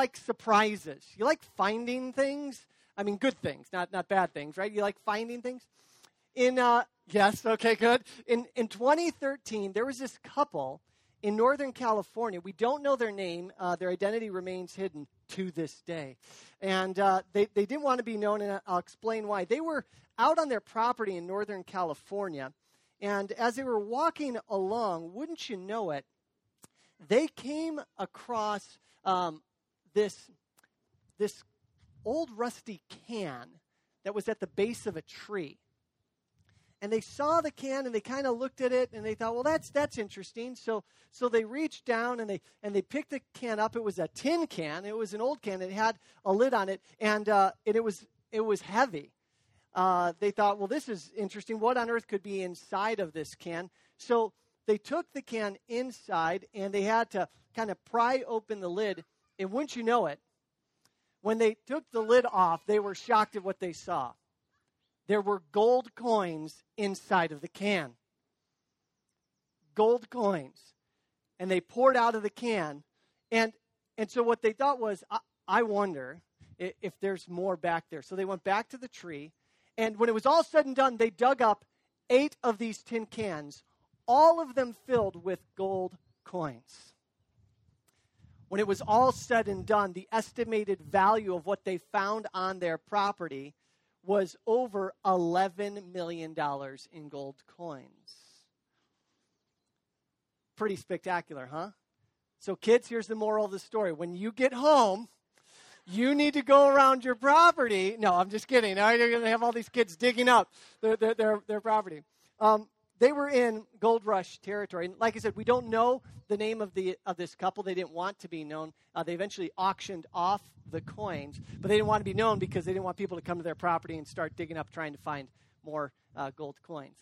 like surprises? You like finding things? I mean, good things, not, not bad things, right? You like finding things? In, uh, yes, okay, good. In, in 2013, there was this couple in Northern California. We don't know their name. Uh, their identity remains hidden to this day. And uh, they, they didn't want to be known, and I'll explain why. They were out on their property in Northern California, and as they were walking along, wouldn't you know it, they came across um, this, this old rusty can that was at the base of a tree and they saw the can and they kind of looked at it and they thought, well, that's that's interesting. So so they reached down and they and they picked the can up. It was a tin can. It was an old can. It had a lid on it, and uh, and it was it was heavy. Uh, they thought, well, this is interesting. What on earth could be inside of this can? So they took the can inside and they had to kind of pry open the lid. And wouldn't you know it, when they took the lid off, they were shocked at what they saw there were gold coins inside of the can. Gold coins. And they poured out of the can. And, and so what they thought was, I, I wonder if, if there's more back there. So they went back to the tree. And when it was all said and done, they dug up eight of these tin cans, all of them filled with gold coins. When it was all said and done, the estimated value of what they found on their property was over $11 million in gold coins. Pretty spectacular, huh? So, kids, here's the moral of the story. When you get home, you need to go around your property. No, I'm just kidding. Now you're going to have all these kids digging up their, their, their, their property. Um, they were in gold rush territory. And like I said, we don't know the name of, the, of this couple. They didn't want to be known. Uh, they eventually auctioned off the coins, but they didn't want to be known because they didn't want people to come to their property and start digging up trying to find more uh, gold coins.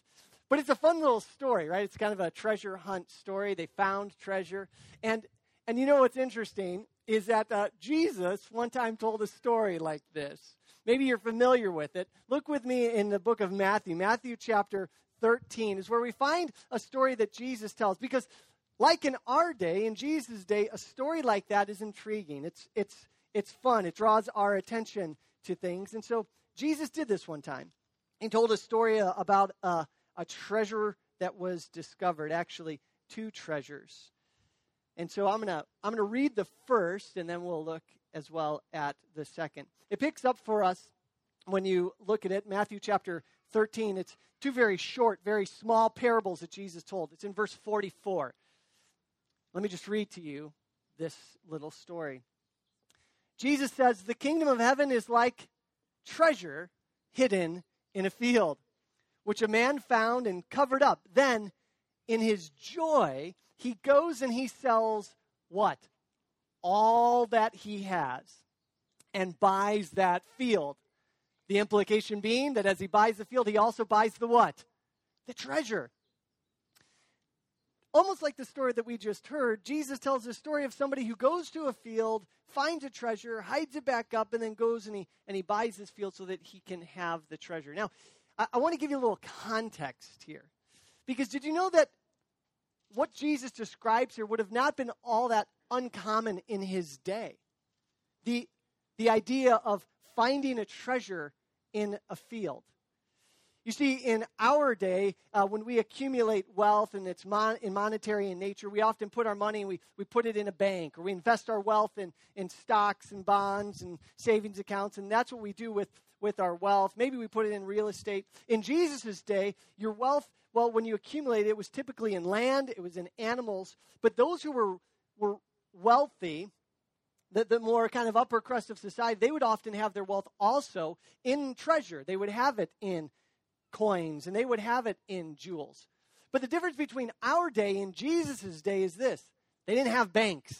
But it's a fun little story, right? It's kind of a treasure hunt story. They found treasure. And, and you know what's interesting is that uh, Jesus one time told a story like this. Maybe you're familiar with it. Look with me in the book of Matthew, Matthew chapter 13 is where we find a story that Jesus tells. Because, like in our day, in Jesus' day, a story like that is intriguing. It's, it's, it's fun, it draws our attention to things. And so, Jesus did this one time. He told a story uh, about uh, a treasure that was discovered, actually, two treasures. And so I'm going to I'm going to read the first and then we'll look as well at the second. It picks up for us when you look at it Matthew chapter 13. It's two very short, very small parables that Jesus told. It's in verse 44. Let me just read to you this little story. Jesus says, The kingdom of heaven is like treasure hidden in a field, which a man found and covered up. Then, in his joy, he goes and he sells what? All that he has and buys that field. The implication being that as he buys the field, he also buys the what? The treasure. Almost like the story that we just heard, Jesus tells the story of somebody who goes to a field, finds a treasure, hides it back up, and then goes and he, and he buys this field so that he can have the treasure. Now, I, I want to give you a little context here. Because did you know that what Jesus describes here would have not been all that uncommon in his day? The, the idea of finding a treasure in a field. You see, in our day, uh, when we accumulate wealth and it's mon- in monetary in nature, we often put our money and we, we put it in a bank or we invest our wealth in, in stocks and bonds and savings accounts, and that's what we do with, with our wealth. Maybe we put it in real estate. In Jesus' day, your wealth, well, when you accumulate it, was typically in land, it was in animals, but those who were, were wealthy, the, the more kind of upper crust of society, they would often have their wealth also in treasure. They would have it in coins and they would have it in jewels. But the difference between our day and Jesus' day is this they didn't have banks,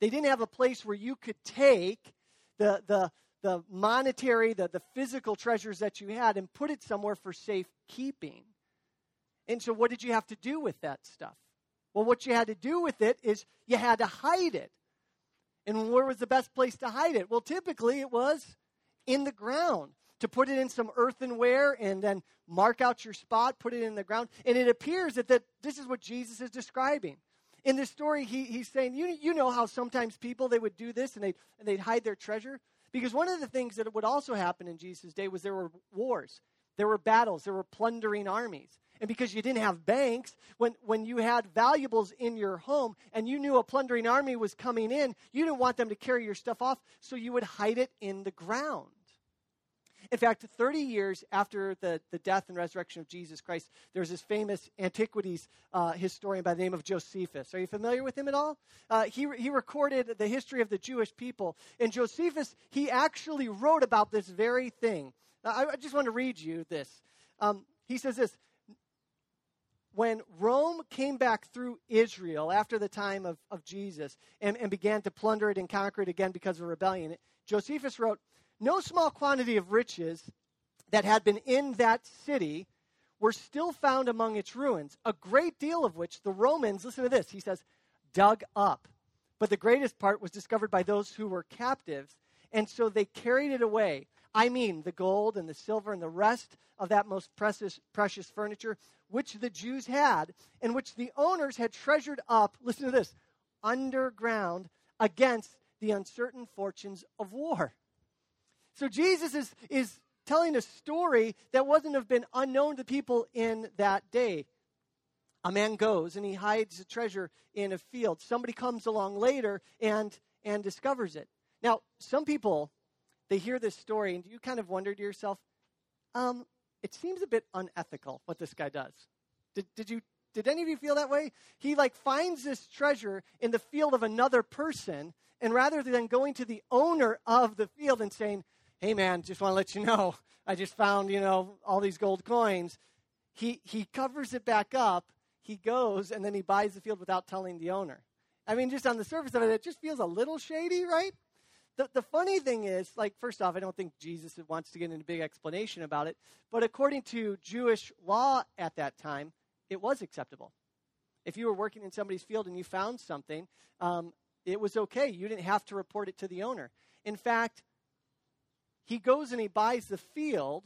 they didn't have a place where you could take the, the, the monetary, the, the physical treasures that you had and put it somewhere for safekeeping. And so, what did you have to do with that stuff? Well, what you had to do with it is you had to hide it. And where was the best place to hide it? Well, typically it was in the ground. To put it in some earthenware and then mark out your spot, put it in the ground. And it appears that, that this is what Jesus is describing. In this story, he, he's saying, you, you know how sometimes people, they would do this and they'd, and they'd hide their treasure? Because one of the things that would also happen in Jesus' day was there were wars, there were battles, there were plundering armies. And because you didn't have banks, when, when you had valuables in your home and you knew a plundering army was coming in, you didn't want them to carry your stuff off, so you would hide it in the ground. In fact, 30 years after the, the death and resurrection of Jesus Christ, there's this famous antiquities uh, historian by the name of Josephus. Are you familiar with him at all? Uh, he, he recorded the history of the Jewish people. And Josephus, he actually wrote about this very thing. I, I just want to read you this. Um, he says this when Rome came back through Israel after the time of, of Jesus and, and began to plunder it and conquer it again because of rebellion, Josephus wrote, No small quantity of riches that had been in that city were still found among its ruins, a great deal of which the Romans, listen to this, he says, dug up. But the greatest part was discovered by those who were captives, and so they carried it away. I mean, the gold and the silver and the rest of that most precious, precious furniture which the Jews had, and which the owners had treasured up, listen to this, underground against the uncertain fortunes of war. So Jesus is, is telling a story that wouldn't have been unknown to people in that day. A man goes and he hides a treasure in a field. Somebody comes along later and, and discovers it. Now, some people, they hear this story, and you kind of wonder to yourself, um, it seems a bit unethical what this guy does. Did, did you did any of you feel that way? He like finds this treasure in the field of another person, and rather than going to the owner of the field and saying, "Hey man, just want to let you know, I just found, you know, all these gold coins." He he covers it back up, he goes and then he buys the field without telling the owner. I mean, just on the surface of it, it just feels a little shady, right? The, the funny thing is, like, first off, I don't think Jesus wants to get into a big explanation about it, but according to Jewish law at that time, it was acceptable. If you were working in somebody's field and you found something, um, it was okay. You didn't have to report it to the owner. In fact, he goes and he buys the field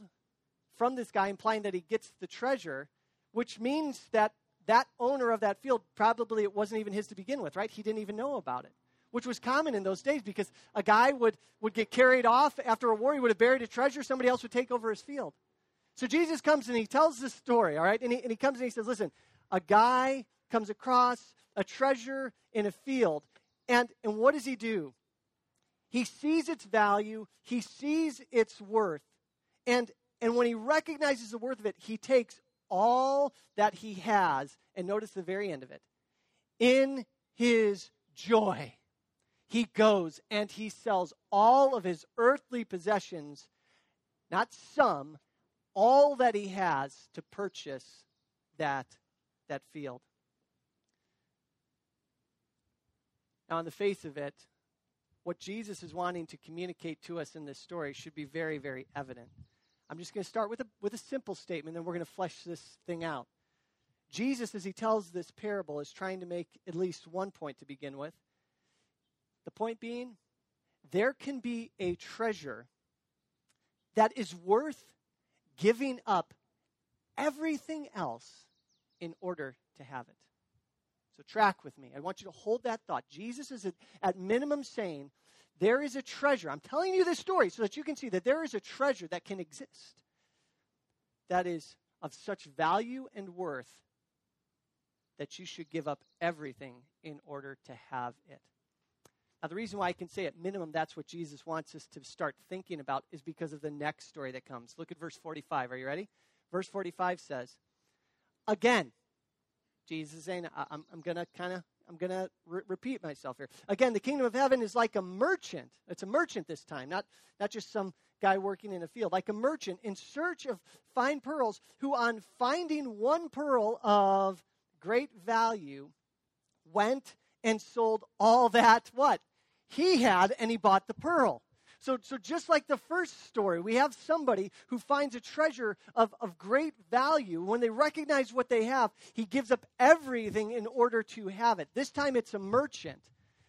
from this guy, implying that he gets the treasure, which means that that owner of that field probably it wasn't even his to begin with, right? He didn't even know about it which was common in those days because a guy would, would get carried off after a war. He would have buried a treasure. Somebody else would take over his field. So Jesus comes and he tells this story, all right? And he, and he comes and he says, listen, a guy comes across a treasure in a field. And, and what does he do? He sees its value, he sees its worth. And, and when he recognizes the worth of it, he takes all that he has, and notice the very end of it, in his joy he goes and he sells all of his earthly possessions, not some, all that he has to purchase that, that field. Now, on the face of it, what Jesus is wanting to communicate to us in this story should be very, very evident. I'm just going to start with a, with a simple statement, then we're going to flesh this thing out. Jesus, as he tells this parable, is trying to make at least one point to begin with. The point being, there can be a treasure that is worth giving up everything else in order to have it. So, track with me. I want you to hold that thought. Jesus is at, at minimum saying, there is a treasure. I'm telling you this story so that you can see that there is a treasure that can exist that is of such value and worth that you should give up everything in order to have it. Now, the reason why I can say at minimum that's what Jesus wants us to start thinking about is because of the next story that comes. Look at verse 45. Are you ready? Verse 45 says, Again, Jesus is saying, I'm, I'm going to kind of I'm going to re- repeat myself here. Again, the kingdom of heaven is like a merchant. It's a merchant this time, not, not just some guy working in a field. Like a merchant in search of fine pearls, who, on finding one pearl of great value, went and sold all that, what? He had and he bought the pearl. So, so just like the first story, we have somebody who finds a treasure of, of great value. When they recognize what they have, he gives up everything in order to have it. This time it's a merchant,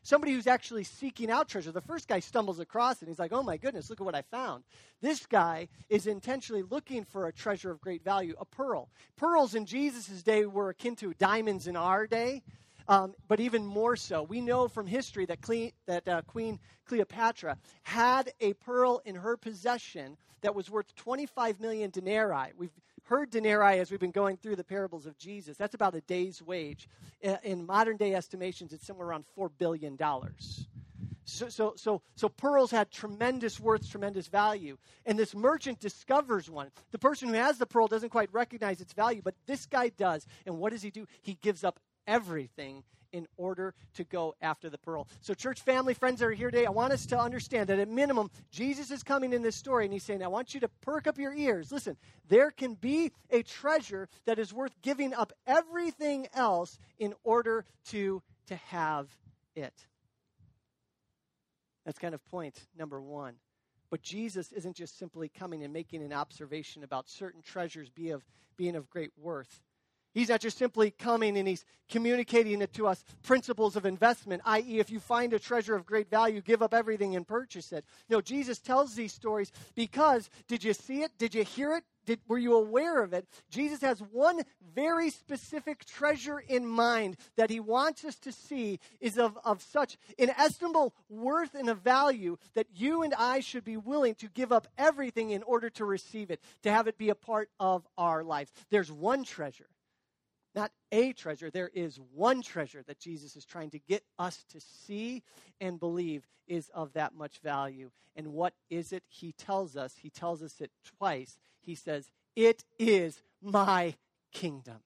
somebody who's actually seeking out treasure. The first guy stumbles across it and he's like, oh my goodness, look at what I found. This guy is intentionally looking for a treasure of great value, a pearl. Pearls in Jesus' day were akin to diamonds in our day. Um, but even more so, we know from history that, Cle- that uh, Queen Cleopatra had a pearl in her possession that was worth 25 million denarii. We've heard denarii as we've been going through the parables of Jesus. That's about a day's wage. In modern day estimations, it's somewhere around $4 billion. So, so, so, so pearls had tremendous worth, tremendous value. And this merchant discovers one. The person who has the pearl doesn't quite recognize its value, but this guy does. And what does he do? He gives up everything in order to go after the pearl. So, church family, friends that are here today, I want us to understand that at minimum, Jesus is coming in this story and he's saying, I want you to perk up your ears. Listen, there can be a treasure that is worth giving up everything else in order to, to have it. That's kind of point number one. But Jesus isn't just simply coming and making an observation about certain treasures be of, being of great worth. He's not just simply coming and he's communicating it to us principles of investment, i.e., if you find a treasure of great value, give up everything and purchase it. No, Jesus tells these stories because did you see it? Did you hear it? Did, were you aware of it? Jesus has one very specific treasure in mind that he wants us to see is of, of such inestimable worth and a value that you and I should be willing to give up everything in order to receive it, to have it be a part of our lives. There's one treasure not a treasure. There is one treasure that Jesus is trying to get us to see and believe is of that much value. And what is it? He tells us, he tells us it twice. He says, It is my kingdom.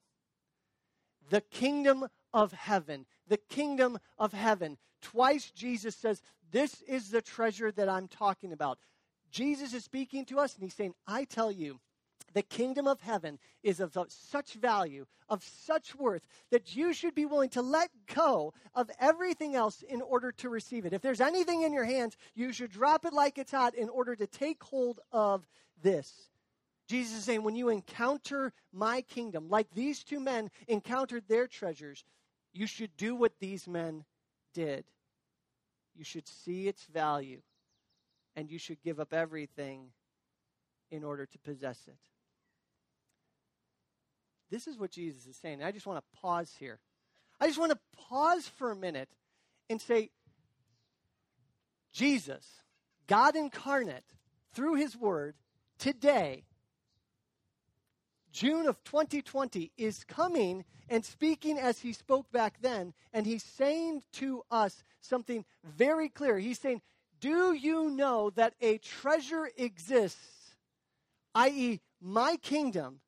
The kingdom of heaven. The kingdom of heaven. Twice Jesus says, This is the treasure that I'm talking about. Jesus is speaking to us and he's saying, I tell you, the kingdom of heaven is of such value, of such worth, that you should be willing to let go of everything else in order to receive it. If there's anything in your hands, you should drop it like it's hot in order to take hold of this. Jesus is saying, when you encounter my kingdom, like these two men encountered their treasures, you should do what these men did. You should see its value, and you should give up everything in order to possess it. This is what Jesus is saying. I just want to pause here. I just want to pause for a minute and say, Jesus, God incarnate, through his word, today, June of 2020, is coming and speaking as he spoke back then. And he's saying to us something very clear. He's saying, Do you know that a treasure exists, i.e., my kingdom,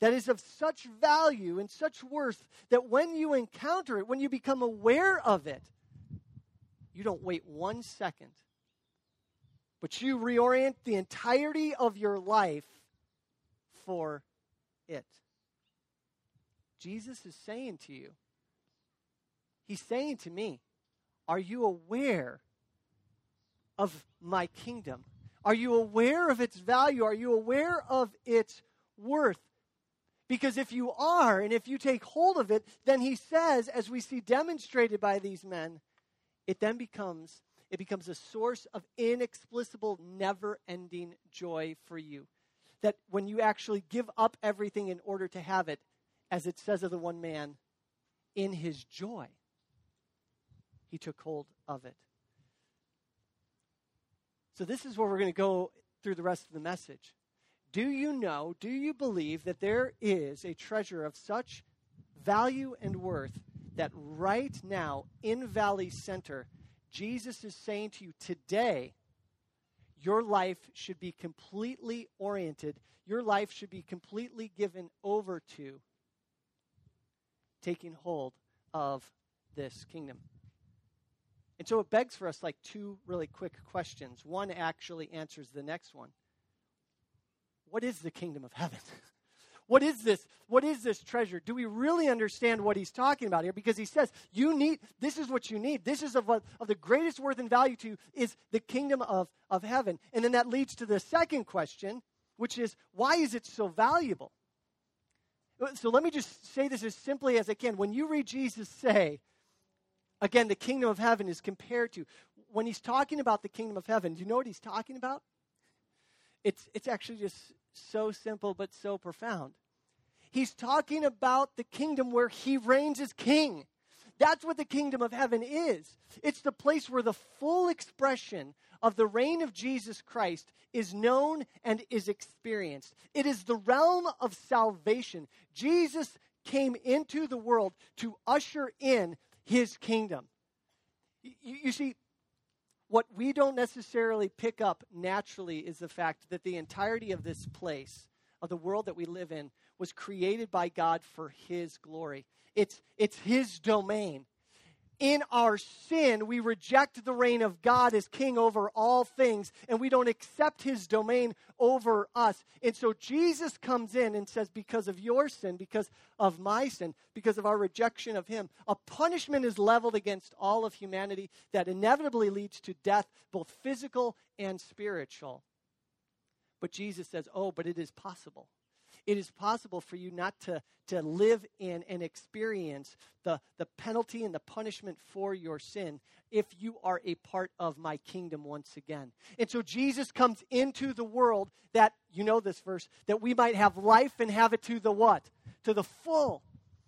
that is of such value and such worth that when you encounter it, when you become aware of it, you don't wait one second, but you reorient the entirety of your life for it. Jesus is saying to you, He's saying to me, Are you aware of my kingdom? Are you aware of its value? Are you aware of its worth? Because if you are, and if you take hold of it, then he says, as we see demonstrated by these men, it then becomes it becomes a source of inexplicable, never-ending joy for you. That when you actually give up everything in order to have it, as it says of the one man, in his joy, he took hold of it. So this is where we're going to go through the rest of the message. Do you know, do you believe that there is a treasure of such value and worth that right now in Valley Center, Jesus is saying to you today, your life should be completely oriented, your life should be completely given over to taking hold of this kingdom. And so it begs for us like two really quick questions. One actually answers the next one what is the kingdom of heaven? what is this? What is this treasure? Do we really understand what he's talking about here? Because he says, you need, this is what you need. This is of, what, of the greatest worth and value to you is the kingdom of, of heaven. And then that leads to the second question, which is, why is it so valuable? Uh, so let me just say this as simply as I can. When you read Jesus say, again, the kingdom of heaven is compared to, when he's talking about the kingdom of heaven, do you know what he's talking about? It's, it's actually just so simple but so profound. He's talking about the kingdom where he reigns as king. That's what the kingdom of heaven is. It's the place where the full expression of the reign of Jesus Christ is known and is experienced. It is the realm of salvation. Jesus came into the world to usher in his kingdom. You, you, see, what we don't necessarily pick up naturally is the fact that the entirety of this place, of the world that we live in, was created by God for his glory. It's, it's his domain in our sin, we reject the reign of God as king over all things, and we don't accept his domain over us. And so Jesus comes in and says, Because of your sin, because of my sin, because of our rejection of him, a punishment is leveled against all of humanity that inevitably leads to death, both physical and spiritual. But Jesus says, Oh, but it is possible it is possible for you not to, to live in and experience the, the penalty and the punishment for your sin if you are a part of my kingdom once again. And so Jesus comes into the world that, you know this verse, that we might have life and have it to the what? To the full.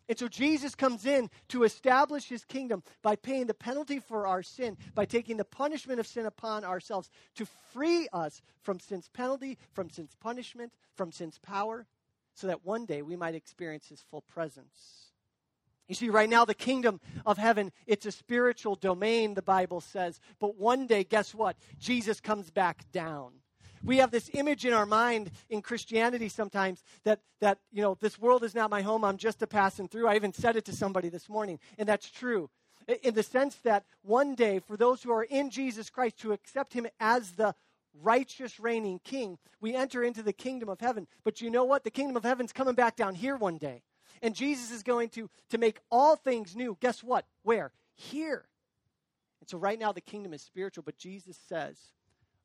And so Jesus comes in to establish his kingdom by paying the penalty for our sin, by taking the punishment of sin upon ourselves to free us from sin's penalty, from sin's punishment, from sin's power, so that one day we might experience his full presence. You see, right now, the kingdom of heaven, it's a spiritual domain, the Bible says. But one day, guess what? Jesus comes back down. We have this image in our mind in Christianity sometimes that, that, you know, this world is not my home. I'm just a passing through. I even said it to somebody this morning, and that's true. In the sense that one day, for those who are in Jesus Christ, to accept him as the righteous reigning king, we enter into the kingdom of heaven. But you know what? The kingdom of heaven's coming back down here one day. And Jesus is going to, to make all things new. Guess what? Where? Here. And so right now the kingdom is spiritual, but Jesus says,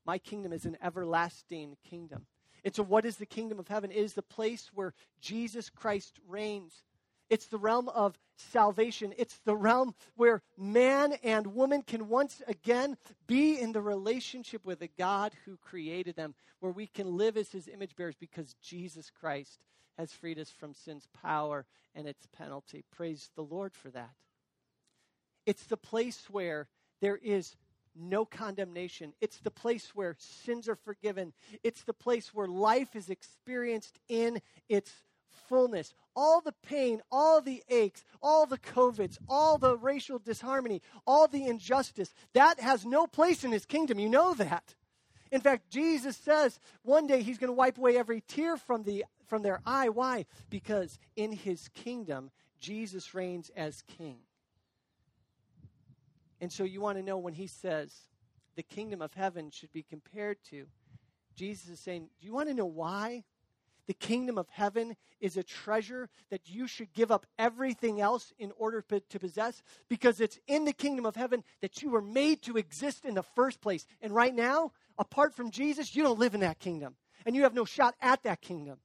My kingdom is an everlasting kingdom. And so what is the kingdom of heaven? It is the place where Jesus Christ reigns. It's the realm of salvation. It's the realm where man and woman can once again be in the relationship with the God who created them, where we can live as his image bearers because Jesus Christ has freed us from sin's power and its penalty. Praise the Lord for that. It's the place where there is no condemnation. It's the place where sins are forgiven. It's the place where life is experienced in its fullness, all the pain, all the aches, all the COVIDs, all the racial disharmony, all the injustice, that has no place in his kingdom. You know that. In fact, Jesus says one day he's going to wipe away every tear from, the, from their eye. Why? Because in his kingdom, Jesus reigns as king. And so you want to know when he says the kingdom of heaven should be compared to, Jesus is saying, Do you want to know why? The kingdom of heaven is a treasure that you should give up everything else in order to possess because it's in the kingdom of heaven that you were made to exist in the first place. And right now, apart from Jesus, you don't live in that kingdom and you have no shot at that kingdom.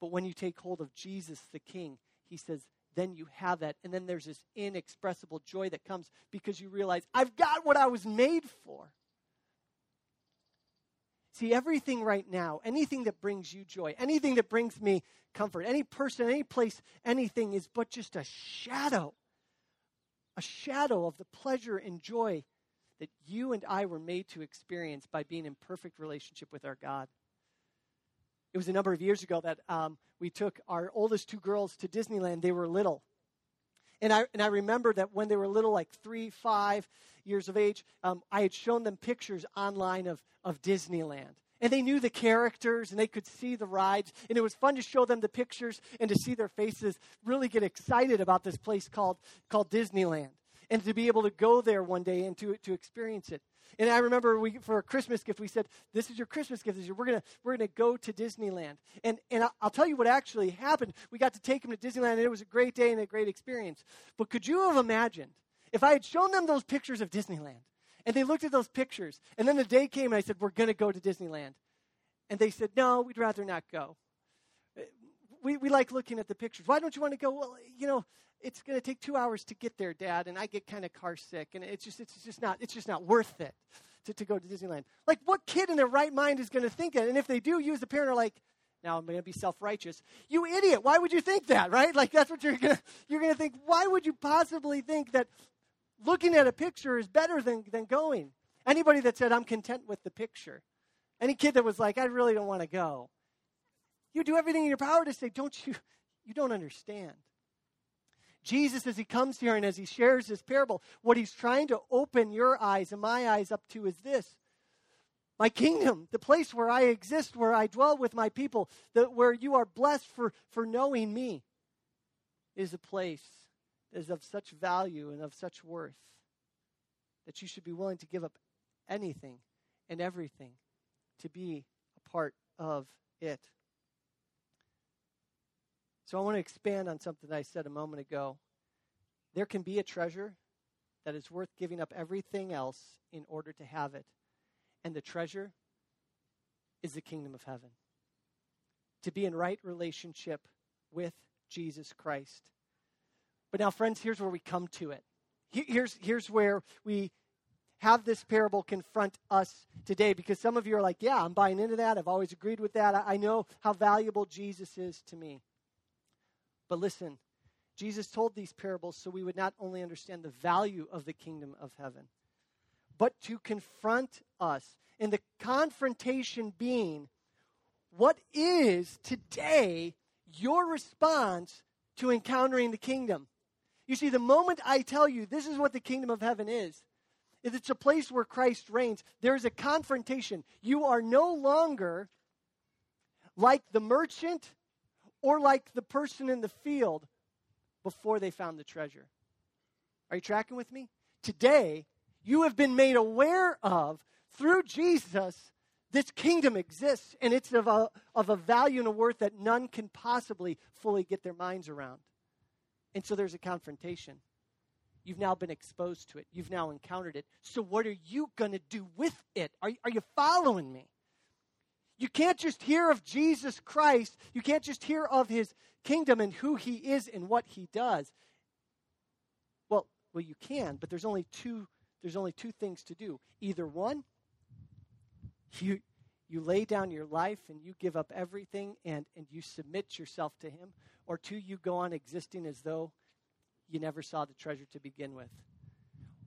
But when you take hold of Jesus the King, he says, then you have that. And then there's this inexpressible joy that comes because you realize, I've got what I was made for. See, everything right now, anything that brings you joy, anything that brings me comfort, any person, any place, anything is but just a shadow, a shadow of the pleasure and joy that you and I were made to experience by being in perfect relationship with our God. It was a number of years ago that um, we took our oldest two girls to Disneyland. They were little. And I, and I remember that when they were little, like three, five years of age, um, I had shown them pictures online of, of Disneyland. And they knew the characters and they could see the rides. And it was fun to show them the pictures and to see their faces really get excited about this place called, called Disneyland. And to be able to go there one day and to, to experience it. And I remember we, for a Christmas gift, we said, This is your Christmas gift. This year. We're going we're gonna go to Disneyland. And, and I'll tell you what actually happened. We got to take them to Disneyland, and it was a great day and a great experience. But could you have imagined if I had shown them those pictures of Disneyland, and they looked at those pictures, and then the day came, and I said, We're going to go to Disneyland. And they said, No, we'd rather not go. We, we like looking at the pictures. Why don't you want to go? Well, you know, it's going to take two hours to get there, Dad, and I get kind of car sick, and it's just, it's just not, it's just not worth it to, to go to Disneyland. Like, what kid in their right mind is going to think that? And if they do, you as a parent are like, Now I'm going to be self-righteous. You idiot! Why would you think that? Right? Like that's what you're going to you're going to think. Why would you possibly think that looking at a picture is better than than going? Anybody that said I'm content with the picture, any kid that was like I really don't want to go, you do everything in your power to say, don't you? You don't understand. Jesus, as he comes here and as he shares this parable, what he's trying to open your eyes and my eyes up to is this my kingdom, the place where I exist, where I dwell with my people, the, where you are blessed for, for knowing me, is a place is of such value and of such worth that you should be willing to give up anything and everything to be a part of it. So I want to expand on something I said a moment ago. There can be a treasure that is worth giving up everything else in order to have it. And the treasure is the kingdom of heaven. To be in right relationship with Jesus Christ. But now, friends, here's where we come to it. Here's, here's where we have this parable confront us today because some of you are like, yeah, I'm buying into that. I've always agreed with that. I know how valuable Jesus is to me. But listen, Jesus told these parables so we would not only understand the value of the kingdom of heaven, but to confront us. And the confrontation being, what is today your response to encountering the kingdom? You see, the moment I tell you this is what the kingdom of heaven is, if it's a place where Christ reigns, there's a confrontation. You are no longer like the merchant or like the person in the field before they found the treasure. Are you tracking with me? Today, you have been made aware of through Jesus this kingdom exists and it's of a, of a value and a worth that none can possibly fully get their minds around. And so there's a confrontation. You've now been exposed to it. You've now encountered it. So, what are you going to do with it? Are, are you following me? You can't just hear of Jesus Christ. You can't just hear of his kingdom and who he is and what he does. Well, well you can, but there's only two there's only two things to do. Either one, you you lay down your life and you give up everything and, and you submit yourself to him, or two, you go on existing as though you never saw the treasure to begin with.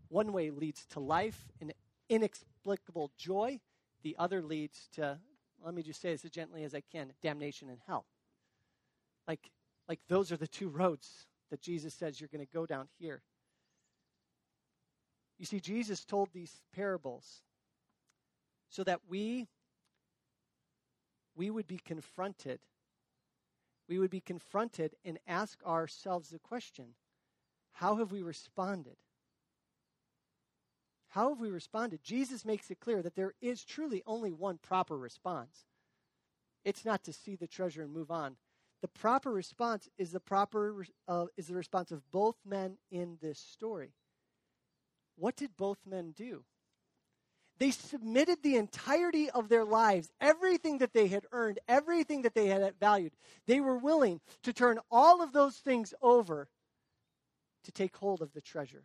One way leads to life and inexplicable joy. The other leads to, let me just say this as gently as I can, damnation and hell. Like, like those are the two roads that Jesus says you're going to go down here. You see, Jesus told these parables so that we we would be confronted. We would be confronted and ask ourselves the question how have we responded? How have we responded? Jesus makes it clear that there is truly only one proper response. It's not to see the treasure and move on. The proper response is the proper uh, is the response of both men in this story. What did both men do? They submitted the entirety of their lives, everything that they had earned, everything that they had valued. They were willing to turn all of those things over to take hold of the treasure.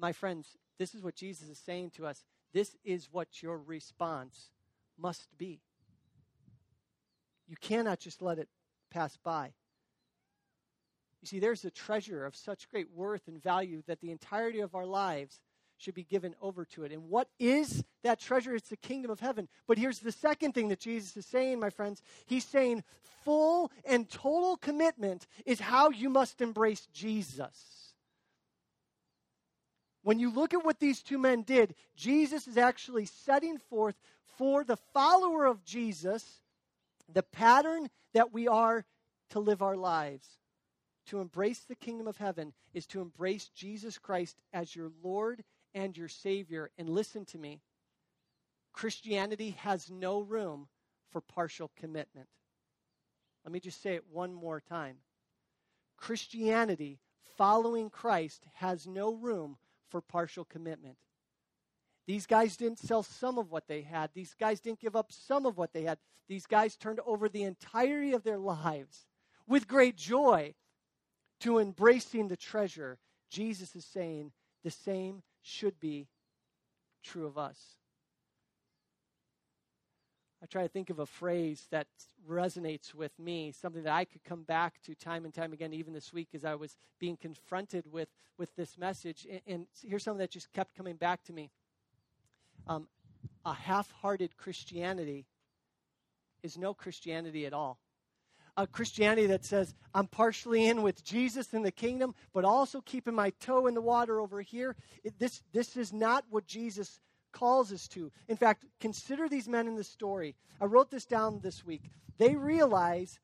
My friends, this is what Jesus is saying to us. This is what your response must be. You cannot just let it pass by. You see, there's a treasure of such great worth and value that the entirety of our lives should be given over to it. And what is that treasure? It's the kingdom of heaven. But here's the second thing that Jesus is saying, my friends. He's saying full and total commitment is how you must embrace Jesus. When you look at what these two men did, Jesus is actually setting forth for the follower of Jesus the pattern that we are to live our lives. To embrace the kingdom of heaven is to embrace Jesus Christ as your Lord and your Savior. And listen to me Christianity has no room for partial commitment. Let me just say it one more time. Christianity, following Christ, has no room for partial commitment. These guys didn't sell some of what they had. These guys didn't give up some of what they had. These guys turned over the entirety of their lives with great joy to embracing the treasure. Jesus is saying the same should be true of us. I try to think of a phrase that resonates with me, something that I could come back to time and time again, even this week as I was being confronted with, with this message. And, and here's something that just kept coming back to me. Um, a half hearted Christianity is no Christianity at all. A Christianity that says, I'm partially in with Jesus in the kingdom, but also keeping my toe in the water over here. It, this, this is not what Jesus calls us to. In fact, consider these men in the story. I wrote this down this week. They realize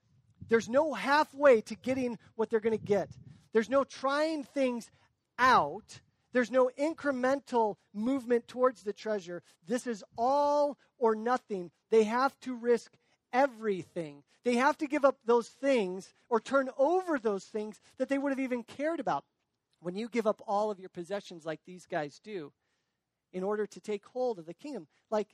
there's no halfway to getting what they're going to get, there's no trying things out. There's no incremental movement towards the treasure. This is all or nothing. They have to risk everything. They have to give up those things or turn over those things that they would have even cared about. When you give up all of your possessions like these guys do, in order to take hold of the kingdom. Like,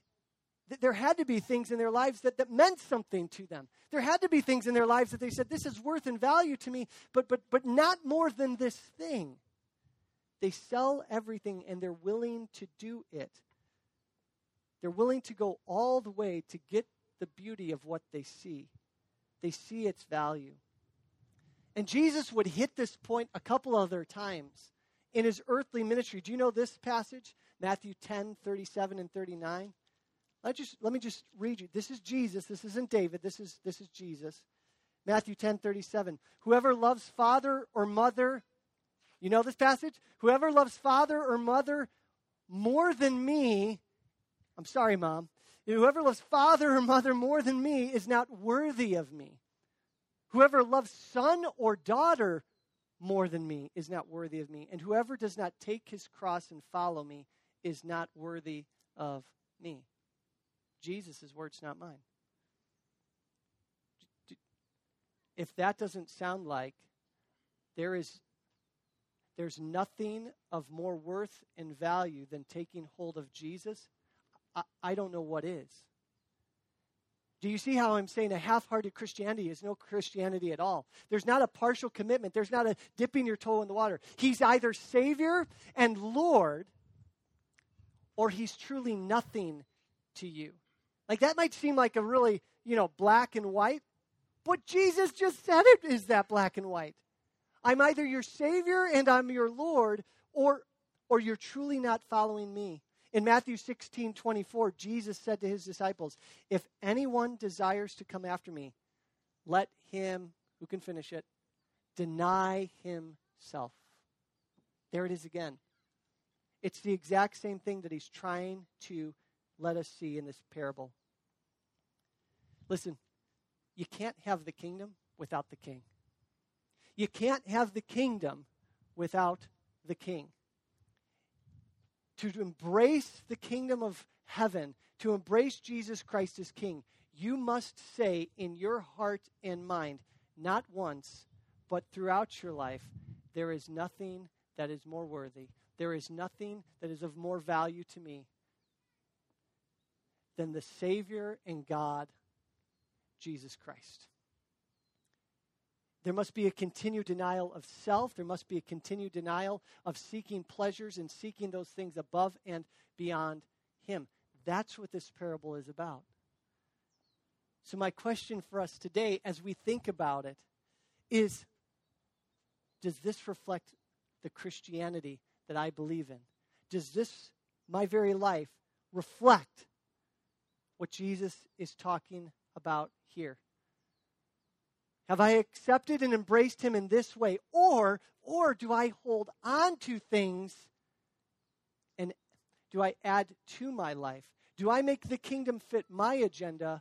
th- there had to be things in their lives that, that meant something to them. There had to be things in their lives that they said, This is worth and value to me, but, but, but not more than this thing. They sell everything and they're willing to do it. They're willing to go all the way to get the beauty of what they see. They see its value. And Jesus would hit this point a couple other times in his earthly ministry. Do you know this passage? Matthew 10, 37 and 39. Let, just, let me just read you. This is Jesus. This isn't David. This is, this is Jesus. Matthew 10, 37. Whoever loves father or mother, you know this passage? Whoever loves father or mother more than me, I'm sorry, mom. Whoever loves father or mother more than me is not worthy of me. Whoever loves son or daughter more than me is not worthy of me. And whoever does not take his cross and follow me is not worthy of me. Jesus' words, not mine. If that doesn't sound like there is there's nothing of more worth and value than taking hold of Jesus, I, I don't know what is. Do you see how I'm saying a half hearted Christianity is no Christianity at all? There's not a partial commitment, there's not a dipping your toe in the water. He's either Savior and Lord, or he's truly nothing to you. Like that might seem like a really, you know, black and white, but Jesus just said it is that black and white. I'm either your Savior and I'm your Lord, or, or you're truly not following me. In Matthew 16 24, Jesus said to his disciples, If anyone desires to come after me, let him, who can finish it, deny himself. There it is again. It's the exact same thing that he's trying to let us see in this parable. Listen, you can't have the kingdom without the king. You can't have the kingdom without the king. To embrace the kingdom of heaven, to embrace Jesus Christ as king, you must say in your heart and mind, not once, but throughout your life, there is nothing that is more worthy, there is nothing that is of more value to me than the Savior and God, Jesus Christ. There must be a continued denial of self. There must be a continued denial of seeking pleasures and seeking those things above and beyond Him. That's what this parable is about. So, my question for us today, as we think about it, is Does this reflect the Christianity that I believe in? Does this, my very life, reflect what Jesus is talking about here? Have I accepted and embraced him in this way? Or, or do I hold on to things and do I add to my life? Do I make the kingdom fit my agenda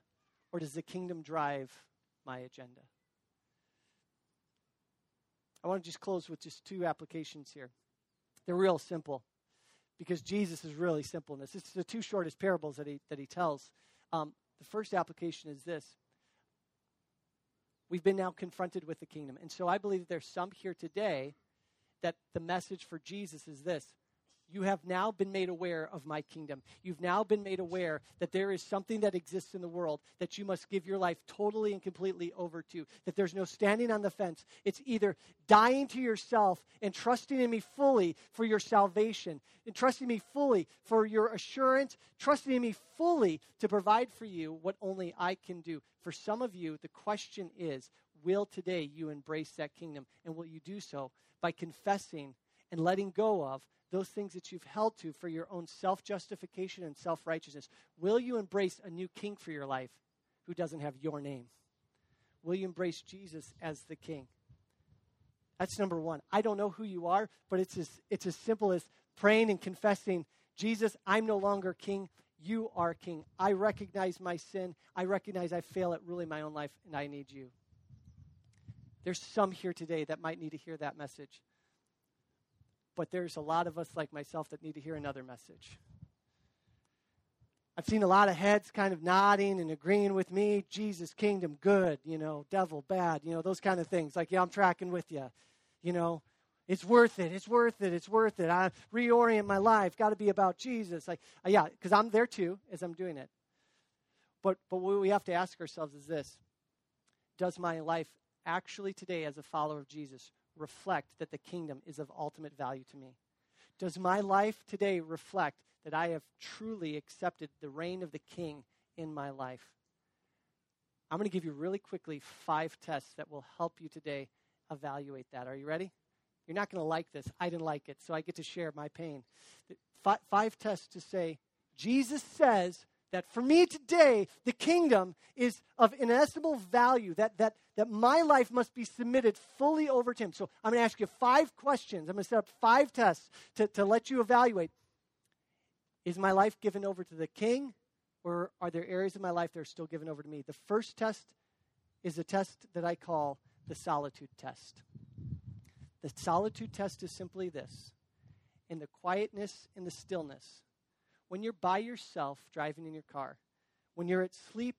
or does the kingdom drive my agenda? I want to just close with just two applications here. They're real simple because Jesus is really simple in this. It's the two shortest parables that he, that he tells. Um, the first application is this We've been now confronted with the kingdom. And so I believe there's some here today that the message for Jesus is this you have now been made aware of my kingdom. You've now been made aware that there is something that exists in the world that you must give your life totally and completely over to. That there's no standing on the fence. It's either dying to yourself and trusting in me fully for your salvation, and trusting me fully for your assurance, trusting in me fully to provide for you what only I can do. For some of you, the question is will today you embrace that kingdom? And will you do so by confessing and letting go of those things that you've held to for your own self justification and self righteousness? Will you embrace a new king for your life who doesn't have your name? Will you embrace Jesus as the king? That's number one. I don't know who you are, but it's as, it's as simple as praying and confessing Jesus, I'm no longer king. You are king. I recognize my sin. I recognize I fail at ruling my own life, and I need you. There's some here today that might need to hear that message but there's a lot of us like myself that need to hear another message. I've seen a lot of heads kind of nodding and agreeing with me. Jesus, kingdom, good, you know, devil, bad, you know, those kind of things. Like, yeah, I'm tracking with you. You know, it's worth it. It's worth it. It's worth it. I reorient my life. Got to be about Jesus. Like, uh, yeah, because I'm there too as I'm doing it. But but what we have to ask ourselves is this: Does my life actually today, as a follower of Jesus, reflect that the kingdom is of ultimate value to me? Does my life today reflect that I have truly accepted the reign of the king in my life? I'm going to give you really quickly five tests that will help you today evaluate that. Are you ready? You're not going to like this. I didn't like it, so I get to share my pain. Five, tests to say, Jesus says that for me today, the kingdom is of inestimable value, that, that, that my life must be submitted fully over to Him. So I'm going to ask you five questions. I'm going to set up five tests to, to let you evaluate. Is my life given over to the King, or are there areas of my life that are still given over to me? The first test is a test that I call the solitude test. The solitude test is simply this in the quietness, in the stillness, when you're by yourself driving in your car, when you're at sleep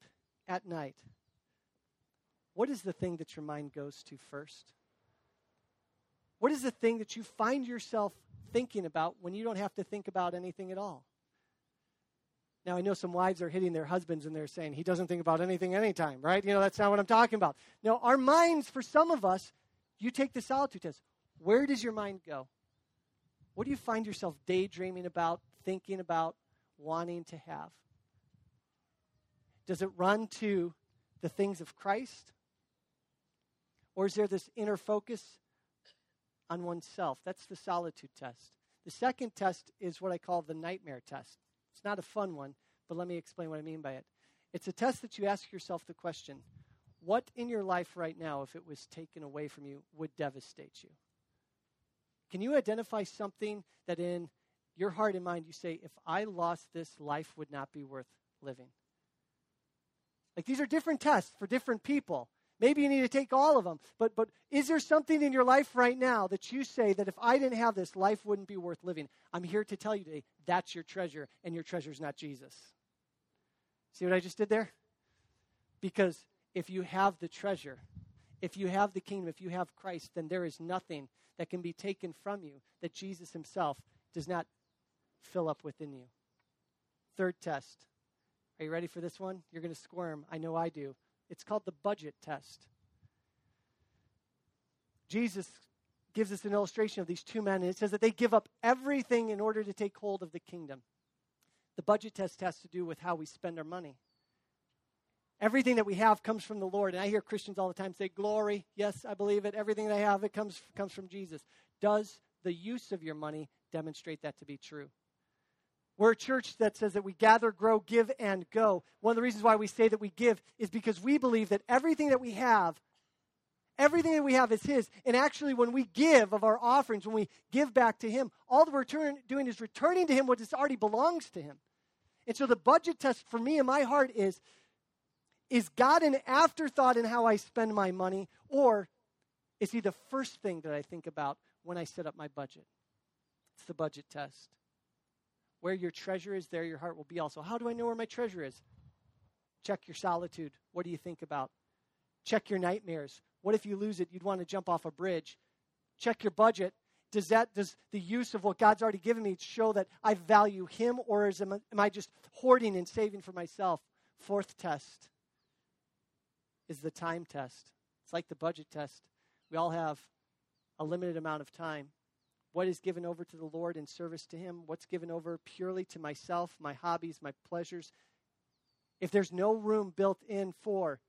at night, what is the thing that your mind goes to first? What is the thing that you find yourself thinking about when you don't have to think about anything at all? Now, I know some wives are hitting their husbands and they're saying, he doesn't think about anything anytime, right? You know, that's not what I'm talking about. No, our minds, for some of us, you take the solitude test. Where does your mind go? What do you find yourself daydreaming about, thinking about, wanting to have? Does it run to the things of Christ? Or is there this inner focus on oneself? That's the solitude test. The second test is what I call the nightmare test. It's not a fun one, but let me explain what I mean by it. It's a test that you ask yourself the question what in your life right now, if it was taken away from you, would devastate you? Can you identify something that in your heart and mind, you say, if I lost this, life would not be worth living. Like these are different tests for different people. Maybe you need to take all of them. But, but is there something in your life right now that you say that if I didn't have this, life wouldn't be worth living? I'm here to tell you today that's your treasure, and your treasure is not Jesus. See what I just did there? Because if you have the treasure, if you have the kingdom, if you have Christ, then there is nothing that can be taken from you that Jesus himself does not fill up within you. Third test. Are you ready for this one? You're going to squirm. I know I do. It's called the budget test. Jesus gives us an illustration of these two men, and it says that they give up everything in order to take hold of the kingdom. The budget test has to do with how we spend our money. Everything that we have comes from the Lord. And I hear Christians all the time say, Glory. Yes, I believe it. Everything that I have, it comes, comes from Jesus. Does the use of your money demonstrate that to be true? We're a church that says that we gather, grow, give, and go. One of the reasons why we say that we give is because we believe that everything that we have, everything that we have is His. And actually, when we give of our offerings, when we give back to Him, all that we're return, doing is returning to Him what already belongs to Him. And so the budget test for me in my heart is is God an afterthought in how I spend my money, or is He the first thing that I think about when I set up my budget? It's the budget test. Where your treasure is, there your heart will be also. How do I know where my treasure is? Check your solitude. What do you think about? Check your nightmares. What if you lose it? You'd want to jump off a bridge. Check your budget. Does that does the use of what God's already given me show that I value Him, or is am, am I just hoarding and saving for myself? Fourth test is the time test. It's like the budget test. We all have a limited amount of time. What is given over to the Lord in service to Him? What's given over purely to myself, my hobbies, my pleasures? If there's no room built in for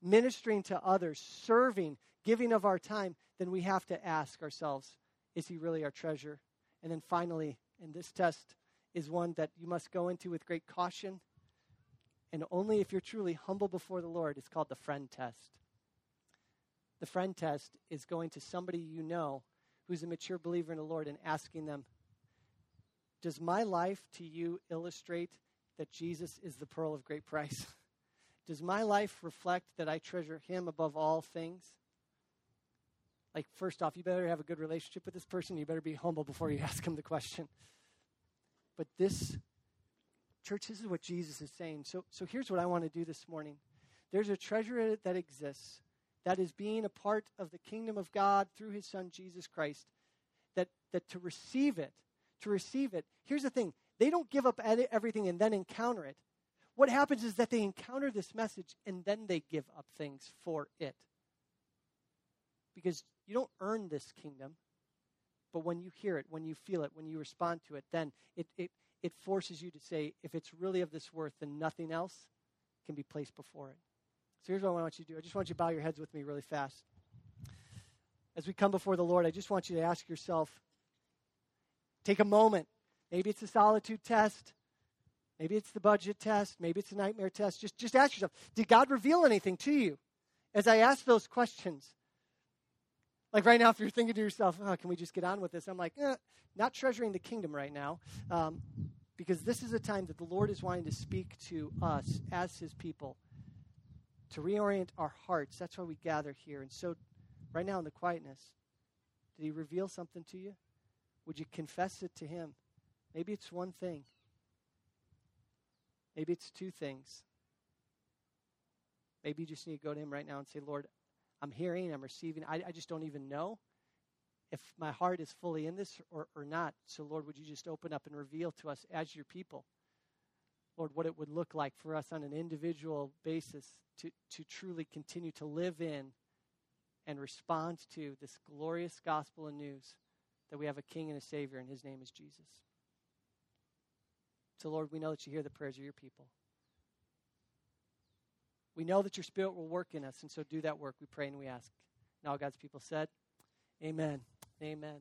ministering to others, serving, giving of our time, then we have to ask ourselves, is He really our treasure? And then finally, and this test is one that you must go into with great caution. And only if you're truly humble before the Lord, it's called the friend test. The friend test is going to somebody you know who's a mature believer in the Lord and asking them, Does my life to you illustrate that Jesus is the pearl of great price? Does my life reflect that I treasure him above all things? Like, first off, you better have a good relationship with this person. You better be humble before you ask him the question. But this, church, this is what Jesus is saying. So, so here's what I want to do this morning there's a treasure that exists that is being a part of the kingdom of God through his son Jesus Christ. That, that to receive it, to receive it, here's the thing they don't give up everything and then encounter it. What happens is that they encounter this message and then they give up things for it. Because you don't earn this kingdom, but when you hear it, when you feel it, when you respond to it, then it, it, it forces you to say, if it's really of this worth, then nothing else can be placed before it. So here's what I want you to do. I just want you to bow your heads with me really fast. As we come before the Lord, I just want you to ask yourself take a moment. Maybe it's a solitude test. Maybe it's the budget test. Maybe it's a nightmare test. Just, just ask yourself Did God reveal anything to you as I ask those questions? Like right now, if you're thinking to yourself, oh, can we just get on with this? I'm like, eh, not treasuring the kingdom right now. Um, because this is a time that the Lord is wanting to speak to us as his people to reorient our hearts. That's why we gather here. And so, right now in the quietness, did He reveal something to you? Would you confess it to Him? Maybe it's one thing, maybe it's two things. Maybe you just need to go to Him right now and say, Lord, I'm hearing, I'm receiving. I, I just don't even know if my heart is fully in this or, or not. So, Lord, would you just open up and reveal to us as your people? Lord, what it would look like for us on an individual basis to, to truly continue to live in and respond to this glorious gospel and news that we have a King and a Savior, and His name is Jesus. So, Lord, we know that you hear the prayers of your people. We know that your Spirit will work in us, and so do that work. We pray and we ask. Now, God's people said, Amen. Amen.